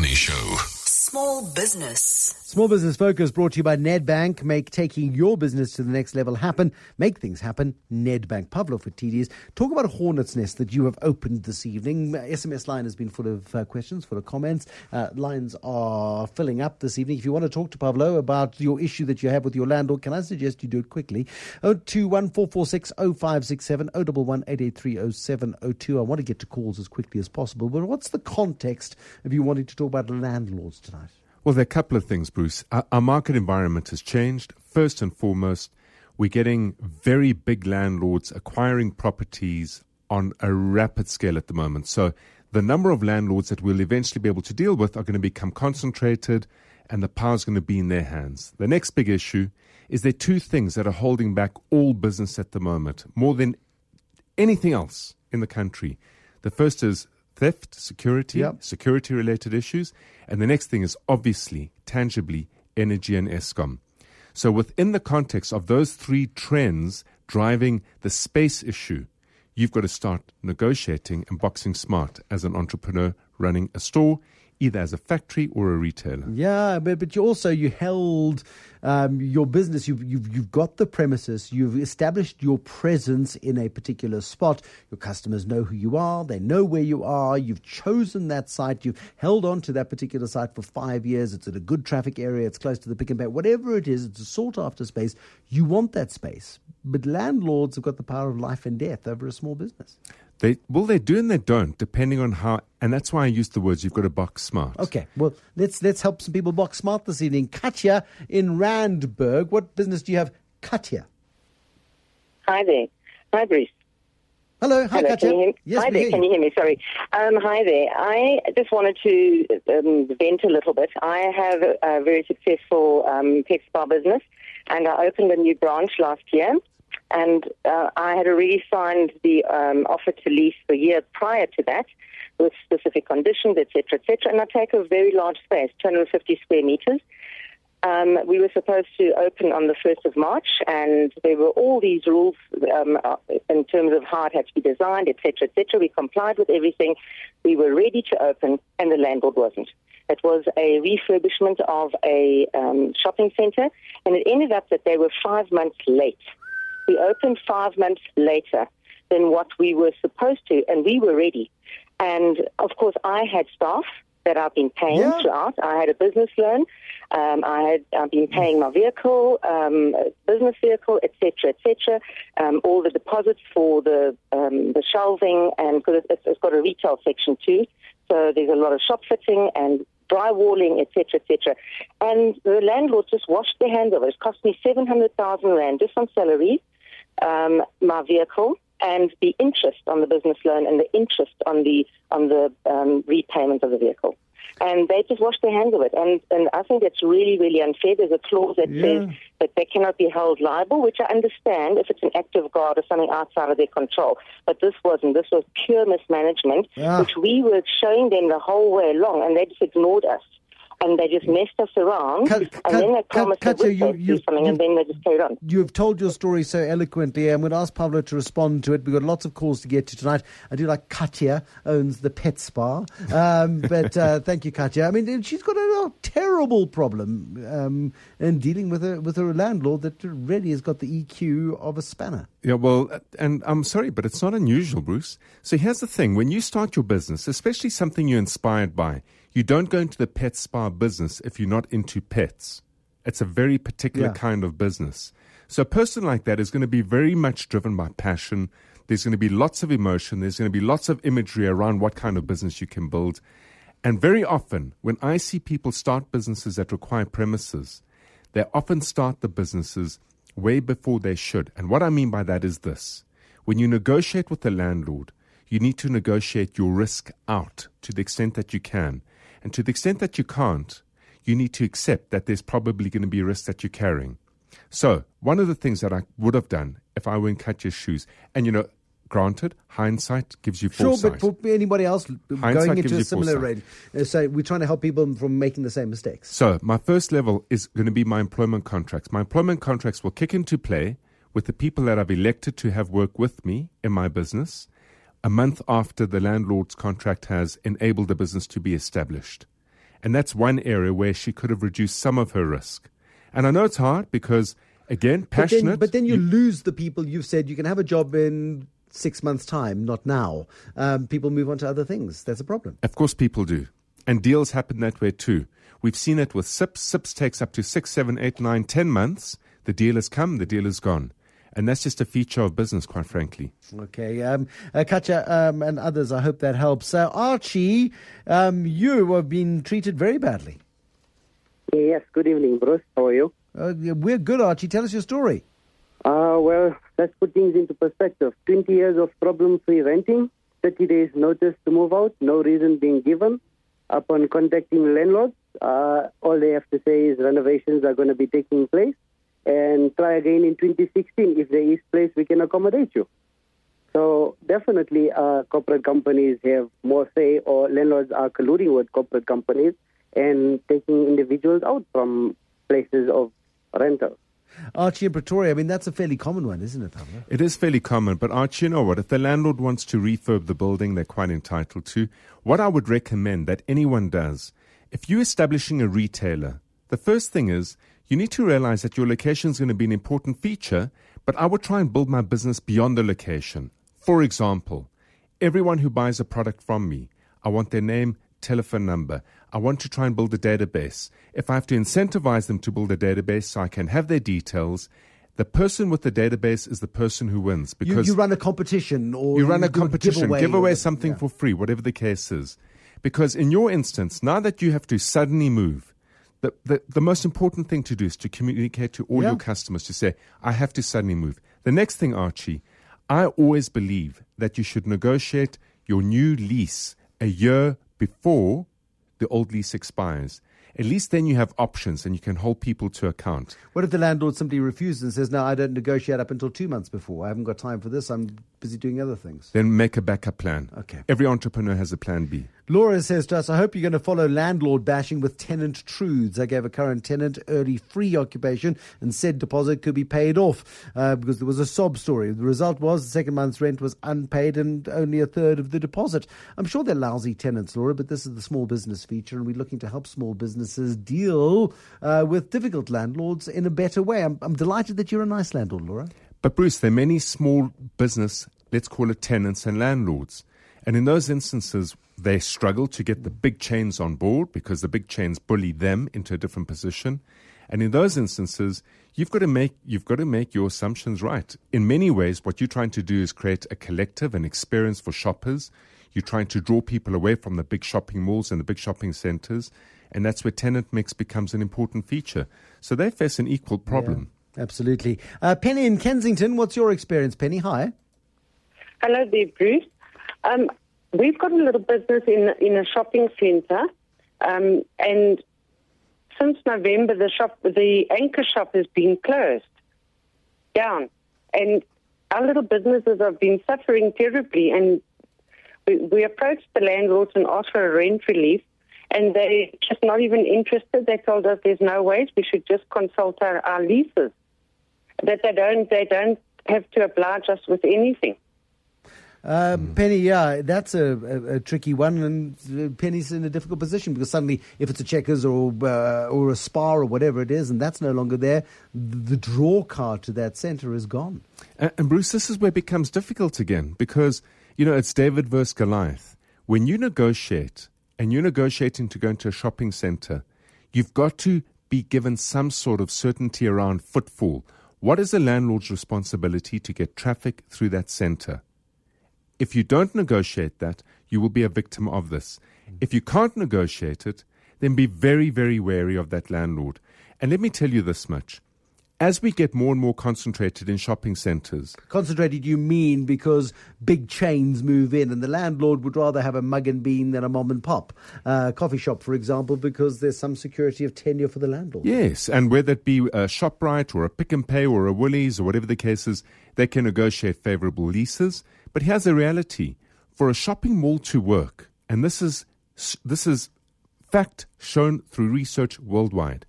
Money Show. Small business. Small Business Focus brought to you by Nedbank. Make taking your business to the next level happen. Make things happen. Nedbank. Pavlo Phitidis. Talk about a hornet's nest that you have opened this evening. SMS line has been full of uh, questions, full of comments. Uh, lines are filling up this evening. If you want to talk to Pavlo about your issue that you have with your landlord, can I suggest you do it quickly? 021446 0567 011 883 I want to get to calls as quickly as possible, but what's the context of you wanting to talk about landlords tonight? Well, there are a couple of things, Bruce. Our, market environment has changed. First and foremost, we're getting very big landlords acquiring properties on a rapid scale at the moment. So the number of landlords that we'll eventually be able to deal with are going to become concentrated and the power is going to be in their hands. The next big issue is there are two things that are holding back all business at the moment, more than anything else in the country. The first is theft, security, yep. security related issues. And the next thing is obviously, tangibly, energy and Eskom. So, within the context of those three trends driving the space issue, you've got to start negotiating and boxing smart as an entrepreneur running a store either as a factory or a retailer. Yeah, but but you also you held um, your business. You've, you've you've got the premises. You've established your presence in a particular spot. Your customers know who you are. They know where you are. You've chosen that site. You've held on to that particular site for five years. It's in a good traffic area. It's close to the Pick and Pay. Whatever it is, it's a sought after space. You want that space, but landlords have got the power of life and death over a small business. They well, they do and they don't, depending on how. And that's why I use the words. You've got to box smart. Okay. Well, let's let's help some people box smart this evening. Katya in Randburg. What business do you have, Katya? Hi there. Hi, Bruce. Hello, hi, Hello, Katya. Can you hear Yes, hi there. Can you hear me? Sorry. Um, hi there. I just wanted to um, vent a little bit. I have a, a very successful um, pet spa business, and I opened a new branch last year and uh, I had already signed the um, offer to lease the year prior to that with specific conditions, etc., etc. And I take a very large space, 250 square meters. Um, we were supposed to open on the 1st of March, and there were all these rules um, uh, in terms of how it had to be designed, etc., etc. We complied with everything. We were ready to open, and the landlord wasn't. It was a refurbishment of a um, shopping center, and it ended up that they were five months late we opened five months later than what we were supposed to, and we were ready. And of course, I had staff that I've been paying yeah. throughout. I had a business loan. Um, I had I've been paying my vehicle, um, business vehicle, etc., etc. Um, all the deposits for the um, the shelving, and because it's, it's got a retail section too, so there's a lot of shop fitting and drywalling, etc., etc. And the landlord just washed their hands of it. It cost me seven hundred thousand rand just on salaries um, my vehicle and the interest on the business loan and the interest on the on the um, repayment of the vehicle. And they just wash their hands of it. And, and I think that's really, really unfair. There's a clause that yeah. says that they cannot be held liable, which I understand if it's an act of God or something outside of their control. But this wasn't. This was pure mismanagement, yeah. which we were showing them the whole way along, and they just ignored us and they just messed us around. Kat, and Kat, then they promised Kat, that you, you, something, you, and then they just carried on. You have told your story so eloquently. I'm going to ask Pavlo to respond to it. We've got lots of calls to get to tonight. I do like Katya owns the pet spa, um, but uh, thank you, Katya. I mean, she's got a, a terrible problem um, in dealing with a with a landlord that really has got the EQ of a spanner. Yeah, well, and I'm sorry, but it's not unusual, Bruce. So here's the thing: when you start your business, especially something you're inspired by you don't go into the pet spa business if you're not into pets. It's a very particular yeah. kind of business. So a person like that is going to be very much driven by passion. There's going to be lots of emotion. There's going to be lots of imagery around what kind of business you can build. And very often, when I see people start businesses that require premises, they often start the businesses way before they should. And what I mean by that is this when you negotiate with the landlord, you need to negotiate your risk out to the extent that you can. And to the extent that you can't, you need to accept that there's probably going to be risks that you're carrying. So, one of the things that I would have done if I were in Katya's shoes, and you know, granted, hindsight gives you foresight. Sure, but for anybody else hindsight going into a similar range, uh, so we're trying to help people from making the same mistakes. So, my first level is going to be my employment contracts. My employment contracts will kick into play with the people that I've elected to have work with me in my business a month after the landlord's contract has enabled the business to be established. And that's one area where she could have reduced some of her risk. And I know it's hard because, again, But then, passionate. but then you, lose the people you've said you can have a job in six months' time, not now. Um, people move on to other things. That's a problem. Of course, people do. And deals happen that way too. We've seen it with SIPs. SIPs takes up to six, seven, eight, nine, ten months. The deal has come, the deal is gone. And that's just a feature of business, quite frankly. Okay, um, uh, Katya um, and others, I hope that helps. Uh, Archie, um, you have been treated very badly. Yes, good evening, Bruce. How are you? Uh, we're good, Archie. Tell us your story. Uh, well, let's put things into perspective. 20 years of problem free renting, 30 days notice to move out, no reason being given. Upon contacting landlords, uh, all they have to say is renovations are going to be taking place and try again in 2016. If there is place, we can accommodate you. So definitely, uh, corporate companies have more say, or landlords are colluding with corporate companies and taking individuals out from places of rental. Archie in Pretoria, I mean, that's a fairly common one, isn't it, Pavlo? It is fairly common, but Archie, you know what? If the landlord wants to refurb the building, they're quite entitled to. What I would recommend that anyone does, if you're establishing a retailer, the first thing is you need to realize that your location is going to be an important feature, but I would try and build my business beyond the location. For example, everyone who buys a product from me, I want their name, telephone number. I want to try and build a database. If I have to incentivize them to build a database so I can have their details, the person with the database is the person who wins because you run a competition or you run a competition, giveaway give away something Yeah. for free, whatever the case is. Because in your instance, now that you have to suddenly move, the, the, the most important thing to do is to communicate to all Yeah. your customers to say, I have to suddenly move. The next thing, Archie, I always believe that you should negotiate your new lease a year before the old lease expires. At least then you have options and you can hold people to account. What if the landlord simply refuses and says, no, I don't negotiate up until two months before. I haven't got time for this. I'm busy doing other things. Then make a backup plan. Okay. Every entrepreneur has a plan B. Laura says to us, I hope you're going to follow landlord bashing with tenant truths. I gave a current tenant early free occupation and said deposit could be paid off uh, because there was a sob story. The result was the second month's rent was unpaid and only a third of the deposit. I'm sure they're lousy tenants, Laura, but this is the small business feature and we're looking to help small businesses deal uh, with difficult landlords in a better way. I'm, I'm delighted that you're a nice landlord, Laura. But Bruce, there are many small business, let's call it tenants and landlords. And in those instances, they struggle to get the big chains on board because the big chains bully them into a different position. And in those instances, you've got to make you've got to make your assumptions right. In many ways, what you're trying to do is create a collective, an experience for shoppers. You're trying to draw people away from the big shopping malls and the big shopping centers, and that's where tenant mix becomes an important feature. So they face an equal problem. Absolutely. Uh, Penny in Kensington, what's your experience, Penny? Hi. Hello there, Bruce. Um, we've got a little business in in a shopping centre, um, and since November, the shop, the anchor shop, has been closed down, and our little businesses have been suffering terribly. And we, we approached the landlords and asked for a rent relief, and they're just not even interested. They told us there's no ways we should just consult our, our leases. That they don't they don't have to oblige us with anything. Uh. Penny, yeah, that's a, a, a tricky one, and uh, Penny's in a difficult position because suddenly, if it's a Checkers or uh, or a Spar or whatever it is, and that's no longer there, the draw card to that centre is gone. And, and Bruce, this is where it becomes difficult again because, you know, it's David versus Goliath. When you negotiate and you're negotiating to go into a shopping center, you've got to be given some sort of certainty around footfall. What is the landlord's responsibility to get traffic through that center? If you don't negotiate that, you will be a victim of this. If you can't negotiate it, then be very, very wary of that landlord. And let me tell you this much. As we get more and more concentrated in shopping centers, Concentrated, you mean because big chains move in, and the landlord would rather have a mug and bean than a mom and pop uh, coffee shop, for example, because there's some security of tenure for the landlord. Yes, and whether it be a ShopRite or a Pick and Pay or a Woolies or whatever the case is, they can negotiate favorable leases. But here's the reality: for a shopping mall to work, and this is this is fact shown through research worldwide,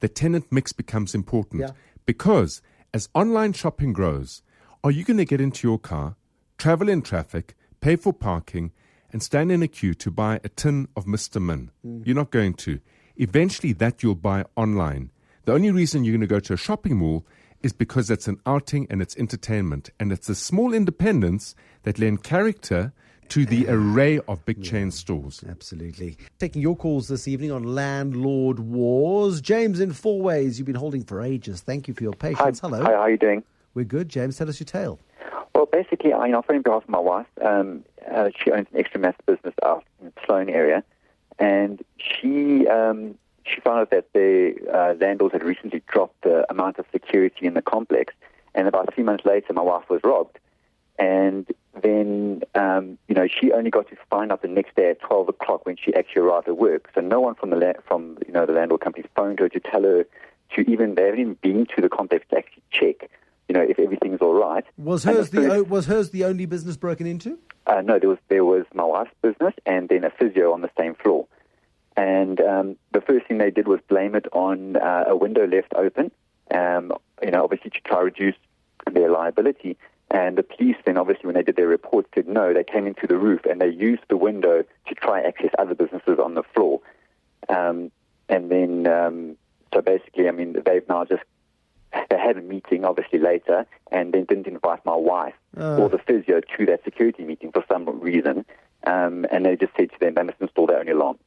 the tenant mix becomes important Yeah. Because as online shopping grows, are you going to get into your car, travel in traffic, pay for parking? and stand in a queue to buy a tin of Mr. Min. Mm. You're not going to. Eventually, that you'll buy online. The only reason you're going to go to a shopping mall is because it's an outing and it's entertainment. And it's a small independence that lend character to the array of big chain stores. Absolutely. Taking your calls this evening on landlord wars. James in Fourways you've been holding for ages. Thank you for your patience. Hi, Hello. Hi, how are you doing? We're good. James, tell us your tale. Well, basically, I, you know, I'm phoning on behalf of my wife. Um, uh, she owns an extra mass business out in the Sloan area, and she um, she found out that the uh, landlord had recently dropped the amount of security in the complex, and about three months later, my wife was robbed. And then, um, you know, she only got to find out the next day at 12 o'clock when she actually arrived at work. So no one from the la- from you know the landlord company phoned her to tell her to even they haven't even been to the complex to actually check, you know, if everything's all right. Was hers the, first- o- was hers the only business broken into? uh, no, there was there was my wife's business and then a physio on the same floor. And um, the first thing they did was blame it on uh, a window left open. Um, you know, obviously to try to reduce their liability. And the police then, obviously, when they did their report, said no. They came into the roof and they used the window to try access other businesses on the floor. Um, and then, um, so basically, I mean, they've now just they had a meeting, obviously later, and then didn't invite my wife or the physio to that security meeting for some reason. Um, and they just said to them they must install their own alarm.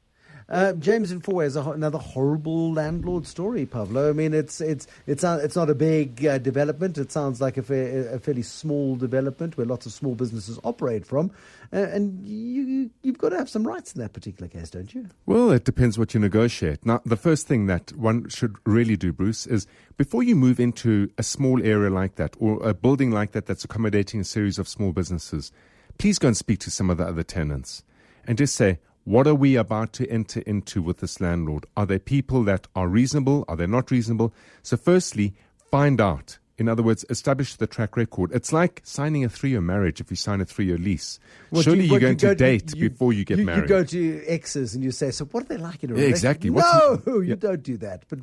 Uh, James in Fourways, a ho- another horrible landlord story, Pavlo. I mean, it's it's it's not, it's not a big uh, development. It sounds like a, fa- a fairly small development where lots of small businesses operate from, uh, and you you've got to have some rights in that particular case, don't you? Well, it depends what you negotiate. Now, the first thing that one should really do, Bruce, is before you move into a small area like that or a building like that that's accommodating a series of small businesses, please go and speak to some of the other tenants and just say, what are we about to enter into with this landlord? Are there people that are reasonable? Are they not reasonable? So, firstly, find out. In other words, establish the track record. It's like signing a three year marriage if you sign a three year lease. What, Surely you- are going you go to date you- before you get you, married. You go to exes and you say, "So, what are they like in a Yeah, relationship?" exactly. No, What's you Yeah. don't do that. But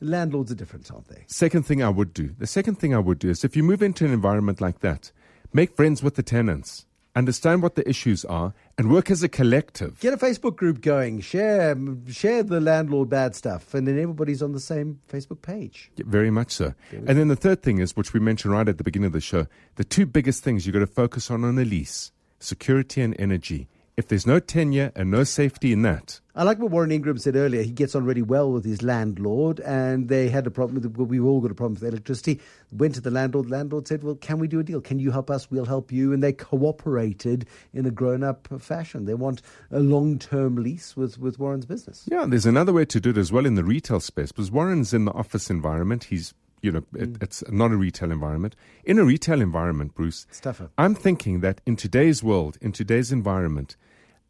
landlords are different, aren't they? Second thing I would do, the second thing I would do is if you move into an environment like that, make friends with the tenants, understand what the issues are, and work as a collective. Get a Facebook group going. Share share the landlord bad stuff, and then everybody's on the same Facebook page. Yeah, Very much so. And then the third thing is, which we mentioned right at the beginning of the show, the two biggest things you've got to focus on on a lease security and energy. If there's no tenure and no safety in that, I like what Warren Ingram said earlier. He gets on really well with his landlord, and they had a problem with. Well, we've all got a problem with electricity. Went to the landlord. Landlord said, "Well, can we do a deal? Can you help us? We'll help you." And they cooperated in a grown-up fashion. They want a long-term lease with with Warren's business. Yeah, there's another way to do it as well in the retail space because Warren's in the office environment. He's, you know, it, it's not a retail environment. In a retail environment, Bruce, It's. I'm thinking that in today's world, in today's environment,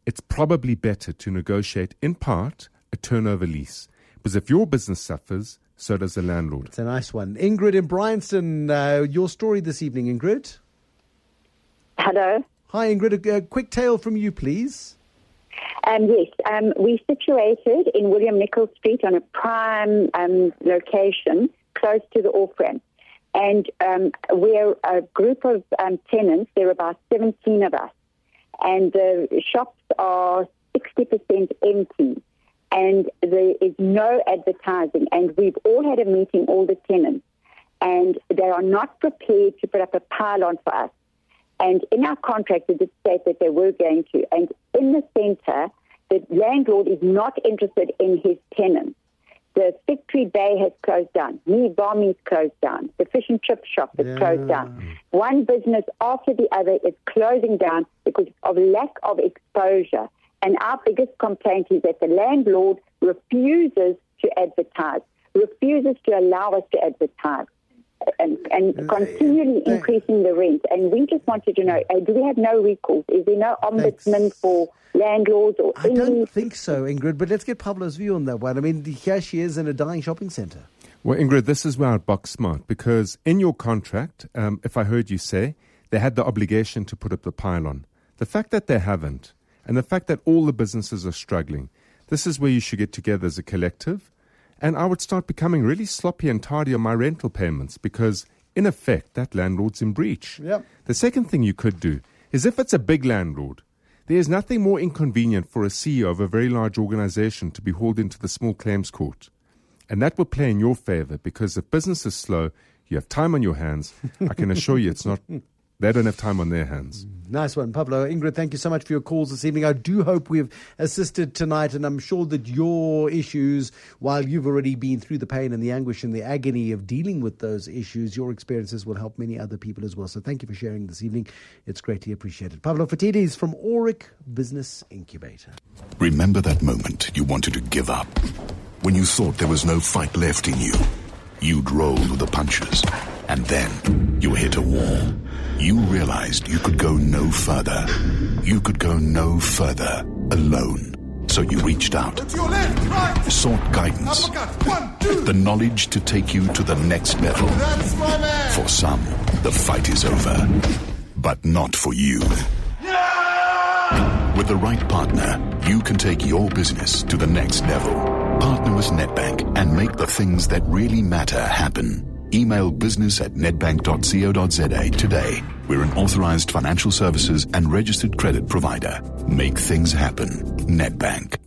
it's probably better to negotiate in part a turnover lease because if your business suffers, so does the landlord. It's a nice one. Ingrid in Bryanston, uh, your story this evening, Ingrid. Hello. Hi, Ingrid. A, a quick tale from you, please. Um, yes, um, we're situated in William Nichols Street on a prime um, location close to the off-ramp. And um, we're a group of um, tenants. There are about 17 of us. And the shops are 60% empty. And there is no advertising. And we've all had a meeting, all the tenants. And they are not prepared to put up a pylon for us. And in our contract, it did state that they were going to. And in the centre, the landlord is not interested in his tenants. The Victory Bay has closed down. Me Bombing's closed down. The fish and chip shop has Yeah. closed down. One business after the other is closing down because of lack of exposure. And our biggest complaint is that the landlord refuses to advertise, refuses to allow us to advertise and, and continually uh, increasing the rent. And we just wanted to know, uh, do we have no recourse? Is there no ombudsman Thanks. for landlords or I any? don't think so, Ingrid, but let's get Pavlo's view on that one. I mean, here she is in a dying shopping centre. Well, Ingrid, this is where I'd box smart because in your contract, um, if I heard you say, they had the obligation to put up the pylon. The fact that they haven't, and the fact that all the businesses are struggling, this is where you should get together as a collective. And I would start becoming really sloppy and tardy on my rental payments because, in effect, that landlord's in breach. Yep. The second thing you could do is if it's a big landlord, There is nothing more inconvenient for a CEO of a very large organization to be hauled into the small claims court. And that will play in your favor because if business is slow, you have time on your hands. I can assure you it's not, they don't have time on their hands. Mm, nice one, Pavlo. Ingrid, thank you so much for your calls this evening. I do hope we've assisted tonight, and I'm sure that your issues, while you've already been through the pain and the anguish and the agony of dealing with those issues, your experiences will help many other people as well. So thank you for sharing this evening. It's greatly appreciated. Pavlo Phitidis from Aurik Business Incubator. Remember that moment you wanted to give up? When you thought there was no fight left in you? You'd rolled with the punches. And then you hit a wall. You realized you could go no further. You could go no further alone. So you reached out, sought guidance, the knowledge to take you to the next level. For some, the fight is over, but not for you. With the right partner, you can take your business to the next level. Partner with Nedbank and make the things that really matter happen. Email business at nedbank.co.za today. We're an authorized financial services and registered credit provider. Make things happen. Nedbank.